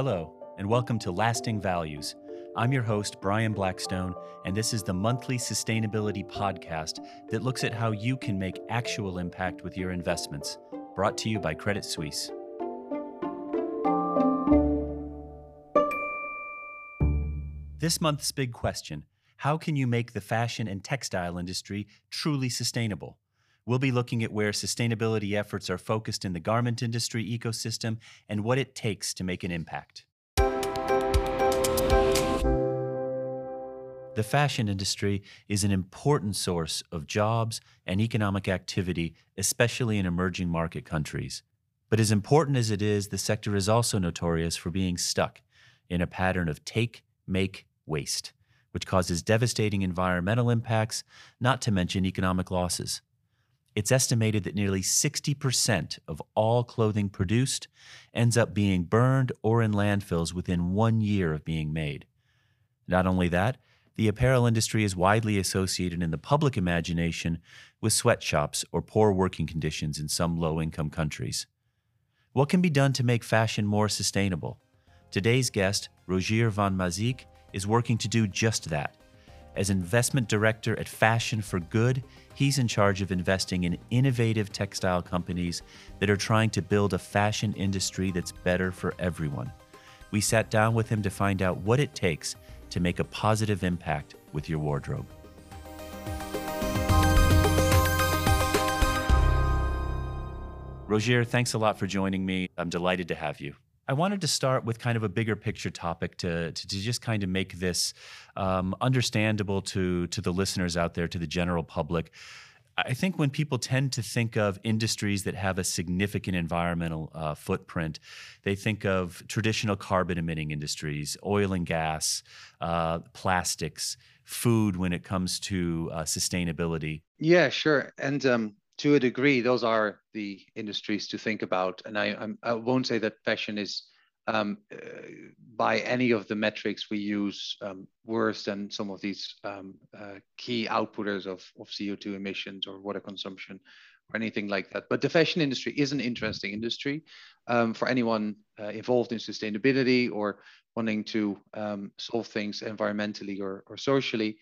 Hello, and welcome to Lasting Values. I'm your host, Brian Blackstone, and this is the monthly sustainability podcast that looks at how you can make actual impact with your investments. Brought to you by Credit Suisse. This month's big question How can you make the fashion and textile industry truly sustainable? We'll be looking at where sustainability efforts are focused in the garment industry ecosystem and what it takes to make an impact. The fashion industry is an important source of jobs and economic activity, especially in emerging market countries. But as important as it is, the sector is also notorious for being stuck in a pattern of take, make, waste, which causes devastating environmental impacts, not to mention economic losses. It's estimated that nearly 60% of all clothing produced ends up being burned or in landfills within one year of being made. Not only that, the apparel industry is widely associated in the public imagination with sweatshops or poor working conditions in some low income countries. What can be done to make fashion more sustainable? Today's guest, Rogier van Mazijk, is working to do just that. As investment director at Fashion for Good, he's in charge of investing in innovative textile companies that are trying to build a fashion industry that's better for everyone. We sat down with him to find out what it takes to make a positive impact with your wardrobe. Rogier, thanks a lot for joining me. I'm delighted to have you. I wanted to start with kind of a bigger picture topic to, to, to just kind of make this um, understandable to, to the listeners out there, to the general public. I think when people tend to think of industries that have a significant environmental uh, footprint, they think of traditional carbon emitting industries, oil and gas, uh, plastics, food when it comes to uh, sustainability. Yeah, sure. And um, to a degree, those are the industries to think about. And I, I'm, I will not say that fashion is, um, uh, by any of the metrics we use, um, worse than some of these um, uh, key outputters of, of CO2 emissions or water consumption or anything like that. But the fashion industry is an interesting industry um, for anyone uh, involved in sustainability or wanting to um, solve things environmentally or, or socially.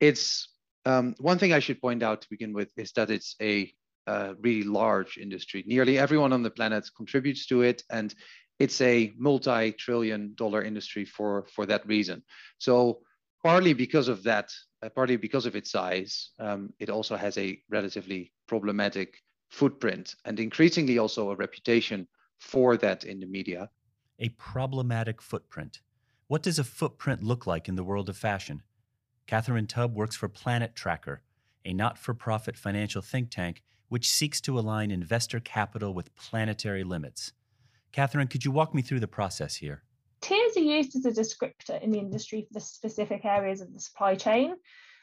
It's um, one thing I should point out to begin with is that it's a uh, really large industry. Nearly everyone on the planet contributes to it, and it's a multi-trillion dollar industry for, for that reason. So partly because of that, uh, partly because of its size, um, it also has a relatively problematic footprint and increasingly also a reputation for that in the media. A problematic footprint. What does a footprint look like in the world of fashion? Catherine Tubb works for Planet Tracker, a not for profit financial think tank which seeks to align investor capital with planetary limits. Catherine, could you walk me through the process here? Tiers are used as a descriptor in the industry for the specific areas of the supply chain,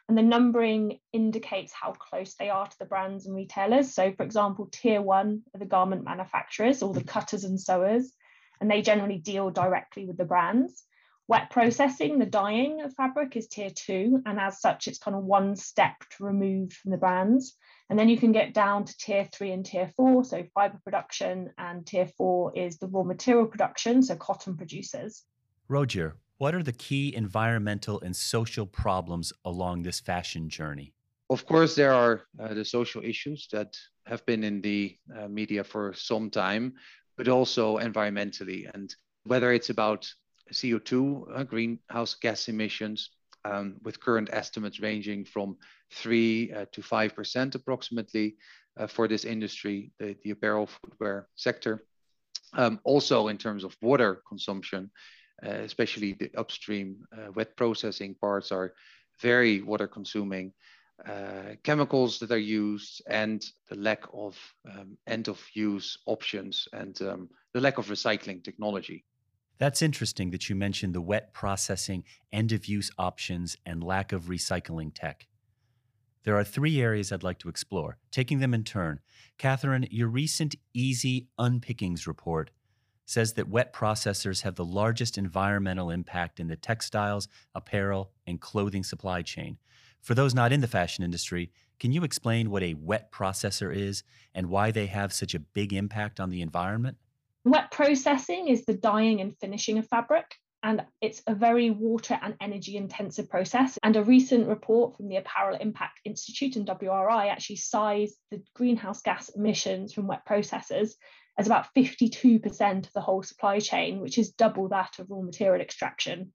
and the numbering indicates how close they are to the brands and retailers. So, for example, tier one are the garment manufacturers or the cutters and sewers, and they generally deal directly with the brands. Wet processing, the dyeing of fabric is tier two, and as such, it's kind of one step removed from the brands. And then you can get down to tier three and tier four, so fiber production, and tier four is the raw material production, so cotton producers. Roger, what are the key environmental and social problems along this fashion journey? Of course, there are uh, the social issues that have been in the uh, media for some time, but also environmentally. And whether it's about CO2, uh, greenhouse gas emissions, um, with current estimates ranging from 3 uh, to 5% approximately uh, for this industry, the, the apparel footwear sector. Um, also, in terms of water consumption, uh, especially the upstream uh, wet processing parts are very water consuming. Uh, chemicals that are used and the lack of um, end of use options and um, the lack of recycling technology. That's interesting that you mentioned the wet processing, end of use options, and lack of recycling tech. There are three areas I'd like to explore, taking them in turn. Catherine, your recent Easy Unpickings report says that wet processors have the largest environmental impact in the textiles, apparel, and clothing supply chain. For those not in the fashion industry, can you explain what a wet processor is and why they have such a big impact on the environment? Wet processing is the dyeing and finishing of fabric and it's a very water and energy intensive process. And a recent report from the Apparel Impact Institute and WRI actually sized the greenhouse gas emissions from wet processors as about 52% of the whole supply chain, which is double that of raw material extraction.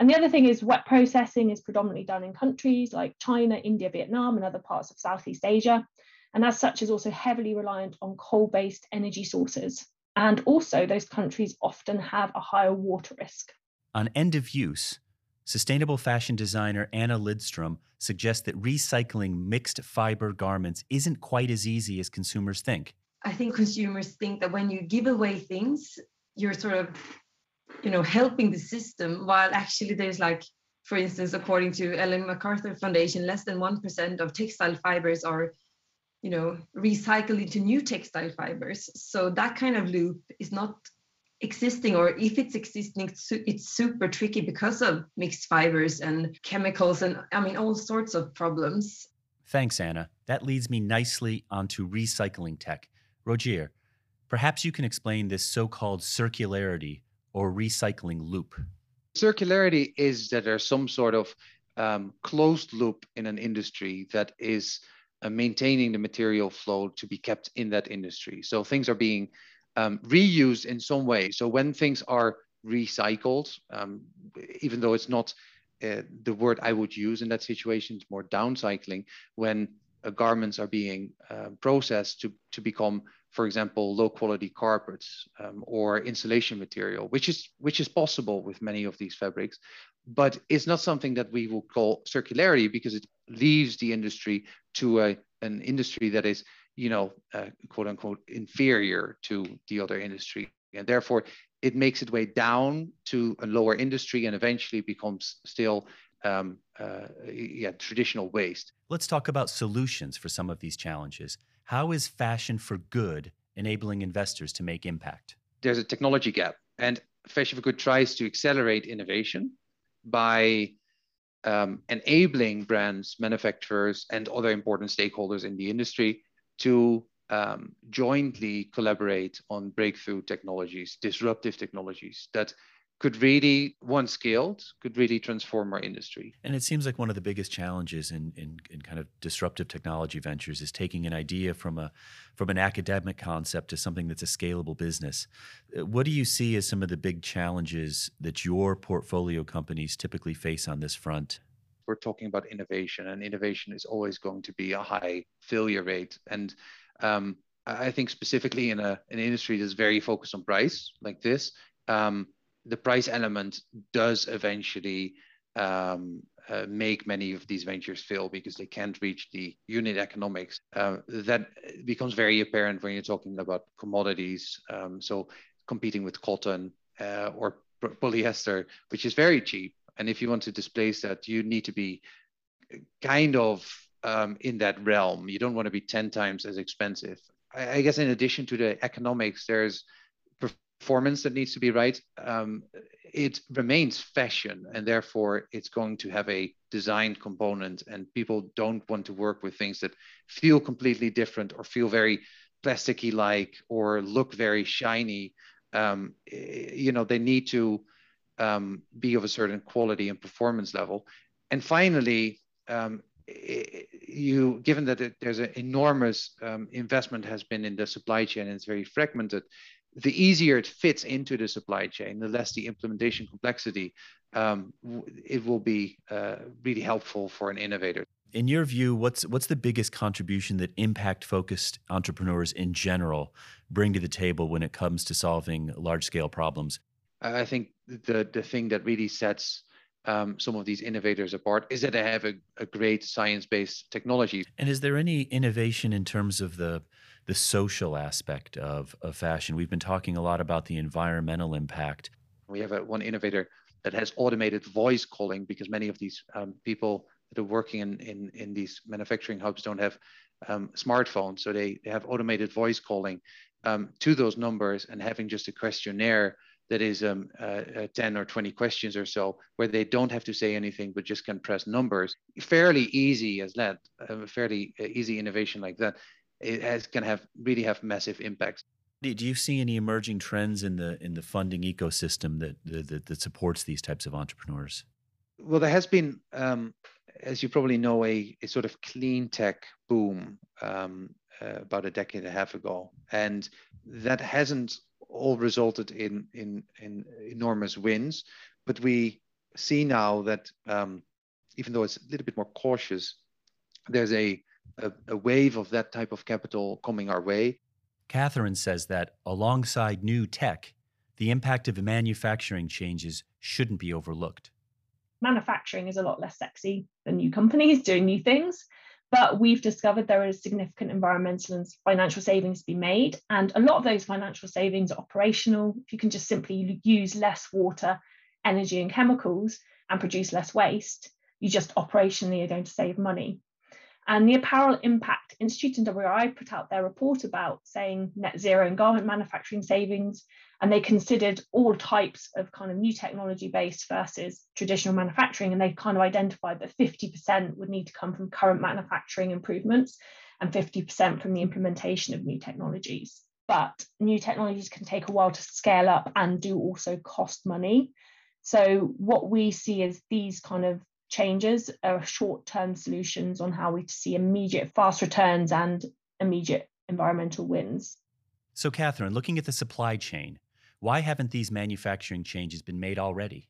And the other thing is wet processing is predominantly done in countries like China, India, Vietnam, and other parts of Southeast Asia. And as such is also heavily reliant on coal-based energy sources. And also, those countries often have a higher water risk. On end of use, sustainable fashion designer Anna Lidström suggests that recycling mixed fiber garments isn't quite as easy as consumers think. I think consumers think that when you give away things, you're sort of, you know, helping the system, while actually there's like, for instance, according to Ellen MacArthur Foundation, less than 1% of textile fibers are you know recycle into new textile fibers. So that kind of loop is not existing or if it's existing it's super tricky because of mixed fibers and chemicals and i mean all sorts of problems. Thanks anna. That leads me nicely onto recycling tech. Rogier perhaps you can explain this so-called circularity or recycling loop. Circularity is that there's some sort of um, closed loop in an industry that is uh, maintaining the material flow to be kept in that industry. So things are being um, reused in some way. So when things are recycled, um, even though it's not uh, the word I would use in that situation, it's more downcycling. When garments are being uh, processed to, to become, for example, low quality carpets um, or insulation material, which is which is possible with many of these fabrics, but it's not something that we will call circularity because it leaves the industry to a, an industry that is, you know, uh, quote unquote, inferior to the other industry. And therefore, it makes its way down to a lower industry and eventually becomes still um, uh, yeah, traditional waste. Let's talk about solutions for some of these challenges. How is fashion for good enabling investors to make impact? There's a technology gap, and Fashion for Good tries to accelerate innovation by um, enabling brands, manufacturers, and other important stakeholders in the industry to um, jointly collaborate on breakthrough technologies, disruptive technologies that could really, once scaled, could really transform our industry. And it seems like one of the biggest challenges in, in, in, kind of disruptive technology ventures is taking an idea from a from an academic concept to something that's a scalable business. Uh, what do you see as some of the big challenges that your portfolio companies typically face on this front? We're talking about innovation, and innovation is always going to be a high failure rate. And um, I think specifically in a, an industry that's very focused on price, like this, um, the price element does eventually um, uh, make many of these ventures fail because they can't reach the unit economics. Uh, that becomes very apparent when you're talking about commodities. Um, so competing with cotton uh, or polyester, which is very cheap. And if you want to displace that, you need to be kind of um, in that realm. You don't want to be 10 times as expensive. I, I guess in addition to the economics, there's performance that needs to be right, um, it remains fashion and therefore it's going to have a designed component and people don't want to work with things that feel completely different or feel very plasticky like or look very shiny. Um, you know, they need to um, be of a certain quality and performance level. And finally, um, you given that it, there's an enormous um, investment has been in the supply chain and it's very fragmented the easier it fits into the supply chain, the less the implementation complexity, um, it will be uh, really helpful for an innovator. In your view, what's what's the biggest contribution that impact-focused entrepreneurs in general bring to the table when it comes to solving large-scale problems? I think the the thing that really sets um, some of these innovators apart is that they have a, a great science-based technology. And is there any innovation in terms of the the social aspect of, of fashion. We've been talking a lot about the environmental impact. We have a, one innovator that has automated voice calling because many of these um, people that are working in, in, in these manufacturing hubs don't have um, smartphones. So they, they have automated voice calling um, to those numbers and having just a questionnaire that is um, uh, uh, 10 or 20 questions or so, where they don't have to say anything, but just can press numbers. Fairly easy as that, a fairly uh, easy innovation like that it has, can have really have massive impacts. Do you see any emerging trends in the in the funding ecosystem that that, that supports these types of entrepreneurs? Well, there has been, um, as you probably know, a, a sort of clean tech boom um, uh, about a decade and a half ago, and that hasn't all resulted in in, in enormous wins. But we see now that um, even though it's a little bit more cautious, there's a, a, a wave of that type of capital coming our way. Catherine says that alongside new tech, the impact of manufacturing changes shouldn't be overlooked. Manufacturing is a lot less sexy than new companies doing new things, but we've discovered there is significant environmental and financial savings to be made. And a lot of those financial savings are operational. If you can just simply use less water, energy, and chemicals and produce less waste, you just operationally are going to save money. And the Apparel Impact Institute and WRI put out their report about saying net zero in garment manufacturing savings, and they considered all types of kind of new technology based versus traditional manufacturing. And they kind of identified that 50% would need to come from current manufacturing improvements and 50% from the implementation of new technologies. But new technologies can take a while to scale up and do also cost money. So, what we see is these kind of changes are short-term solutions on how we see immediate fast returns and immediate environmental wins. So, Catherine, looking at the supply chain, why haven't these manufacturing changes been made already?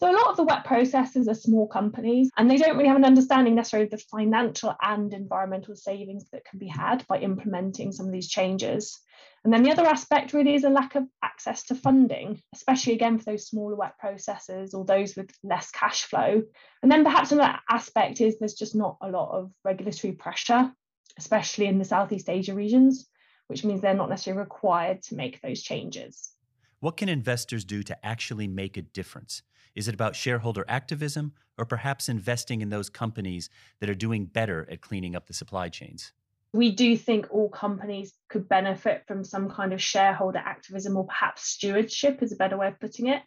So, a lot of the wet processors are small companies and they don't really have an understanding necessarily of the financial and environmental savings that can be had by implementing some of these changes. And then the other aspect really is a lack of access to funding, especially again for those smaller wet processors or those with less cash flow. And then perhaps another aspect is there's just not a lot of regulatory pressure, especially in the Southeast Asia regions, which means they're not necessarily required to make those changes. What can investors do to actually make a difference? Is it about shareholder activism or perhaps investing in those companies that are doing better at cleaning up the supply chains? We do think all companies could benefit from some kind of shareholder activism or perhaps stewardship is a better way of putting it.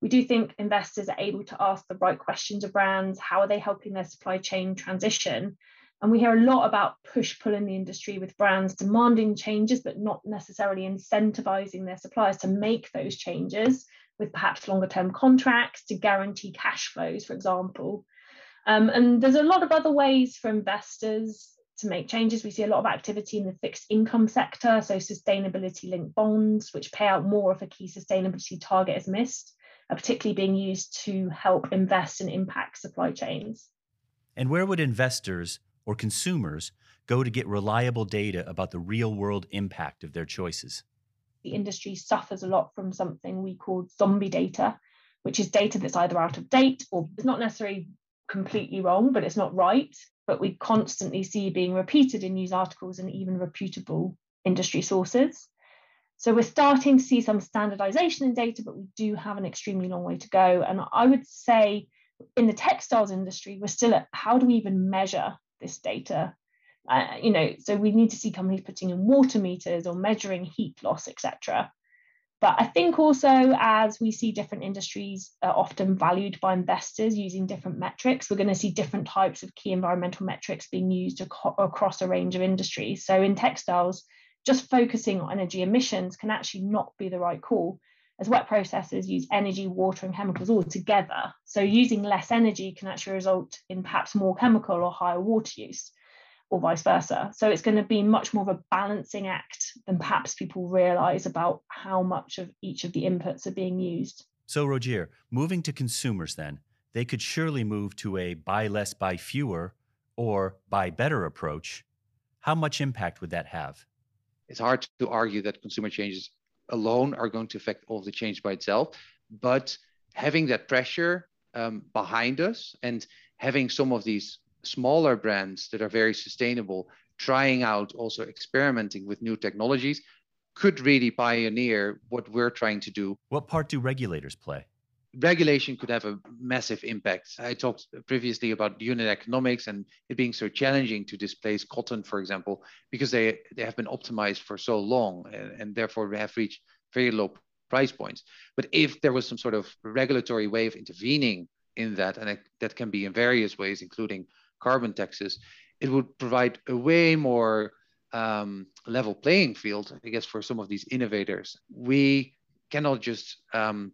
We do think investors are able to ask the right questions of brands. How are they helping their supply chain transition? And we hear a lot about push pull in the industry with brands demanding changes, but not necessarily incentivizing their suppliers to make those changes with perhaps longer term contracts to guarantee cash flows, for example. Um, and there's a lot of other ways for investors to make changes. We see a lot of activity in the fixed income sector, so sustainability linked bonds, which pay out more if a key sustainability target is missed, are particularly being used to help invest and impact supply chains. And where would investors or consumers go to get reliable data about the real world impact of their choices. The industry suffers a lot from something we call zombie data, which is data that's either out of date or it's not necessarily completely wrong, but it's not right. But we constantly see being repeated in news articles and even reputable industry sources. So we're starting to see some standardization in data, but we do have an extremely long way to go. And I would say in the textiles industry, we're still at how do we even measure this data. Uh, you know, so we need to see companies putting in water meters or measuring heat loss, etc. But I think also as we see different industries are often valued by investors using different metrics, we're going to see different types of key environmental metrics being used ac- across a range of industries. So in textiles, just focusing on energy emissions can actually not be the right call as wet processors use energy, water, and chemicals all together. So using less energy can actually result in perhaps more chemical or higher water use, or vice versa. So it's going to be much more of a balancing act than perhaps people realize about how much of each of the inputs are being used. So, Roger, moving to consumers then, they could surely move to a buy less, buy fewer, or buy better approach. How much impact would that have? It's hard to argue that consumer changes alone are going to affect all the change by itself. But having that pressure um, behind us and having some of these smaller brands that are very sustainable trying out also experimenting with new technologies could really pioneer what we're trying to do. What part do regulators play? regulation could have a massive impact. I talked previously about unit economics and it being so challenging to displace cotton, for example, because they, they have been optimized for so long and, and therefore we have reached very low price points. But if there was some sort of regulatory way of intervening in that, and it, that can be in various ways, including carbon taxes, it would provide a way more um, level playing field, I guess, for some of these innovators. We cannot just um,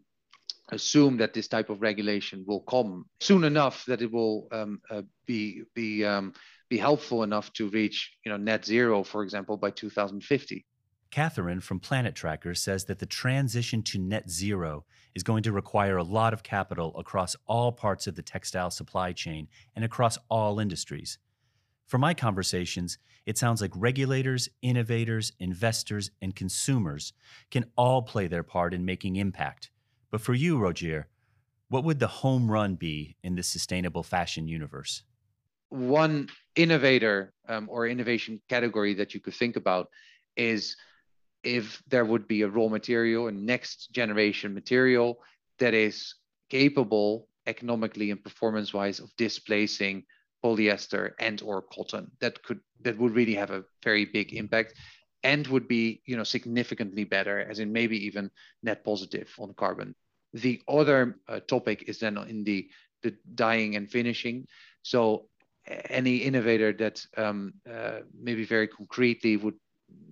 assume that this type of regulation will come soon enough that it will um, uh, be be um, be helpful enough to reach you know net zero, for example, by 2050. Catherine from Planet Tracker says that the transition to net zero is going to require a lot of capital across all parts of the textile supply chain and across all industries. From my conversations, it sounds like regulators, innovators, investors, and consumers can all play their part in making impact. But for you, Rogier, what would the home run be in this sustainable fashion universe? One innovator um, or innovation category that you could think about is if there would be a raw material, a next generation material that is capable economically and performance wise of displacing polyester and or cotton that could that would really have a very big impact and would be you know significantly better as in maybe even net positive on carbon. The other uh, topic is then in the the dyeing and finishing. So any innovator that um, uh, maybe very concretely would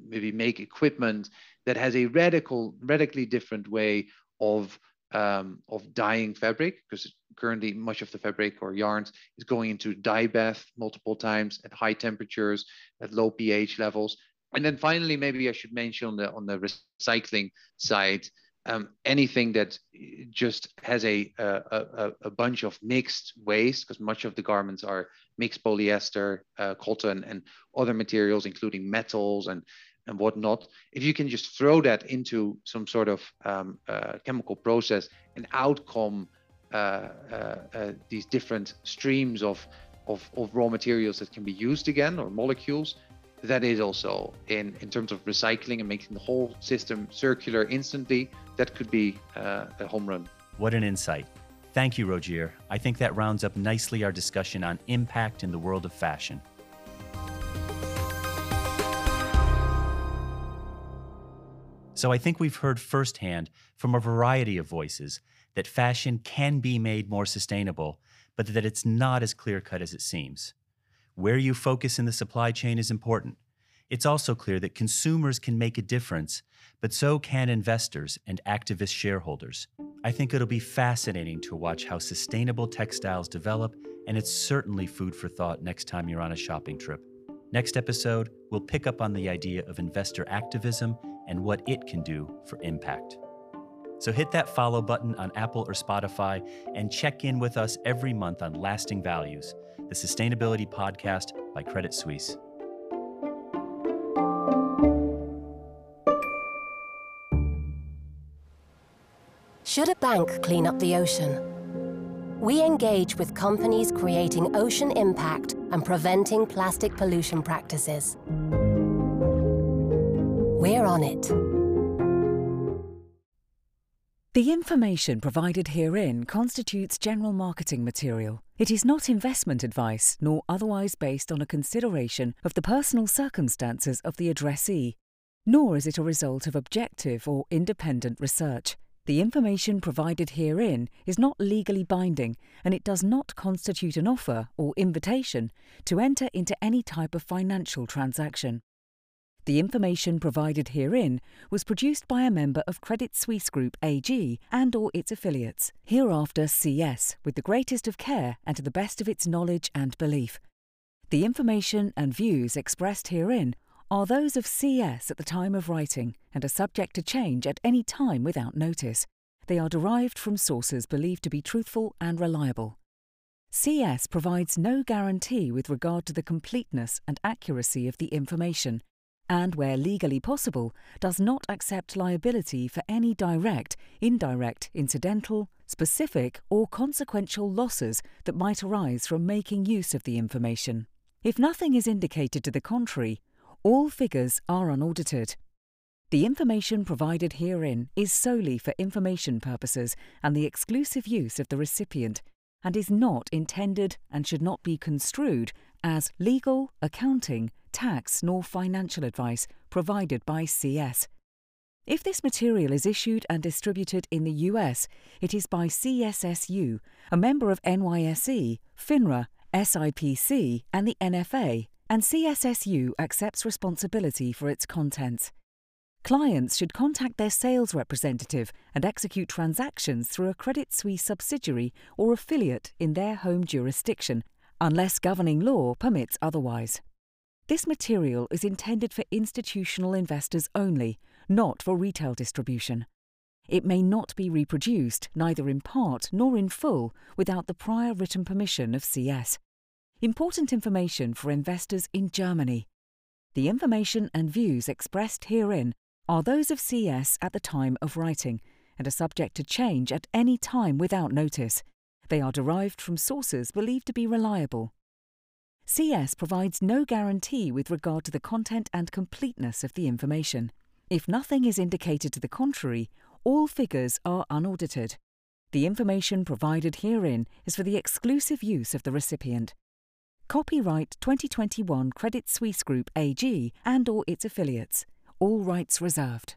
maybe make equipment that has a radical, radically different way of um, of dyeing fabric because currently much of the fabric or yarns is going into dye bath multiple times at high temperatures at low pH levels. And then finally, maybe I should mention on the on the recycling side, um, anything that just has a, a, a, bunch of mixed waste, because much of the garments are mixed polyester, uh, cotton, and other materials, including metals and and whatnot, if you can just throw that into some sort of um, uh, chemical process and outcome uh, uh, uh, these different streams of, of, of, raw materials that can be used again or molecules, that is also in, in terms of recycling and making the whole system circular instantly, that could be uh, a home run. What an insight. Thank you, Rogier. I think that rounds up nicely our discussion on impact in the world of fashion. So I think we've heard firsthand from a variety of voices that fashion can be made more sustainable, but that it's not as clear cut as it seems. Where you focus in the supply chain is important. It's also clear that consumers can make a difference, but so can investors and activist shareholders. I think it'll be fascinating to watch how sustainable textiles develop, and it's certainly food for thought next time you're on a shopping trip. Next episode, we'll pick up on the idea of investor activism and what it can do for impact. So hit that follow button on Apple or Spotify and check in with us every month on Lasting Values, the sustainability podcast by Credit Suisse. Should a bank clean up the ocean? We engage with companies creating ocean impact and preventing plastic pollution practices. We're on it. The information provided herein constitutes general marketing material. It is not investment advice, nor otherwise based on a consideration of the personal circumstances of the addressee, nor is it a result of objective or independent research. The information provided herein is not legally binding and it does not constitute an offer or invitation to enter into any type of financial transaction. The information provided herein was produced by a member of Credit Suisse Group AG and or its affiliates, hereafter CS, with the greatest of care and to the best of its knowledge and belief. The information and views expressed herein are those of CS at the time of writing and are subject to change at any time without notice. They are derived from sources believed to be truthful and reliable. CS provides no guarantee with regard to the completeness and accuracy of the information, and where legally possible, does not accept liability for any direct, indirect, incidental, specific, or consequential losses that might arise from making use of the information. If nothing is indicated to the contrary, all figures are unaudited. The information provided herein is solely for information purposes and the exclusive use of the recipient, and is not intended and should not be construed as legal, accounting, tax, nor financial advice provided by CS. If this material is issued and distributed in the US, it is by CSSU, a member of NYSE, FINRA, SIPC, and the NFA, and CSSU accepts responsibility for its contents. Clients should contact their sales representative and execute transactions through a Credit Suisse subsidiary or affiliate in their home jurisdiction, unless governing law permits otherwise. This material is intended for institutional investors only, not for retail distribution. It may not be reproduced, neither in part nor in full, without the prior written permission of CS. Important information for investors in Germany. The information and views expressed herein are those of CS at the time of writing and are subject to change at any time without notice. They are derived from sources believed to be reliable. CS provides no guarantee with regard to the content and completeness of the information. If nothing is indicated to the contrary, all figures are unaudited. The information provided herein is for the exclusive use of the recipient. Copyright 2021 Credit Suisse Group AG and or its affiliates. All rights reserved.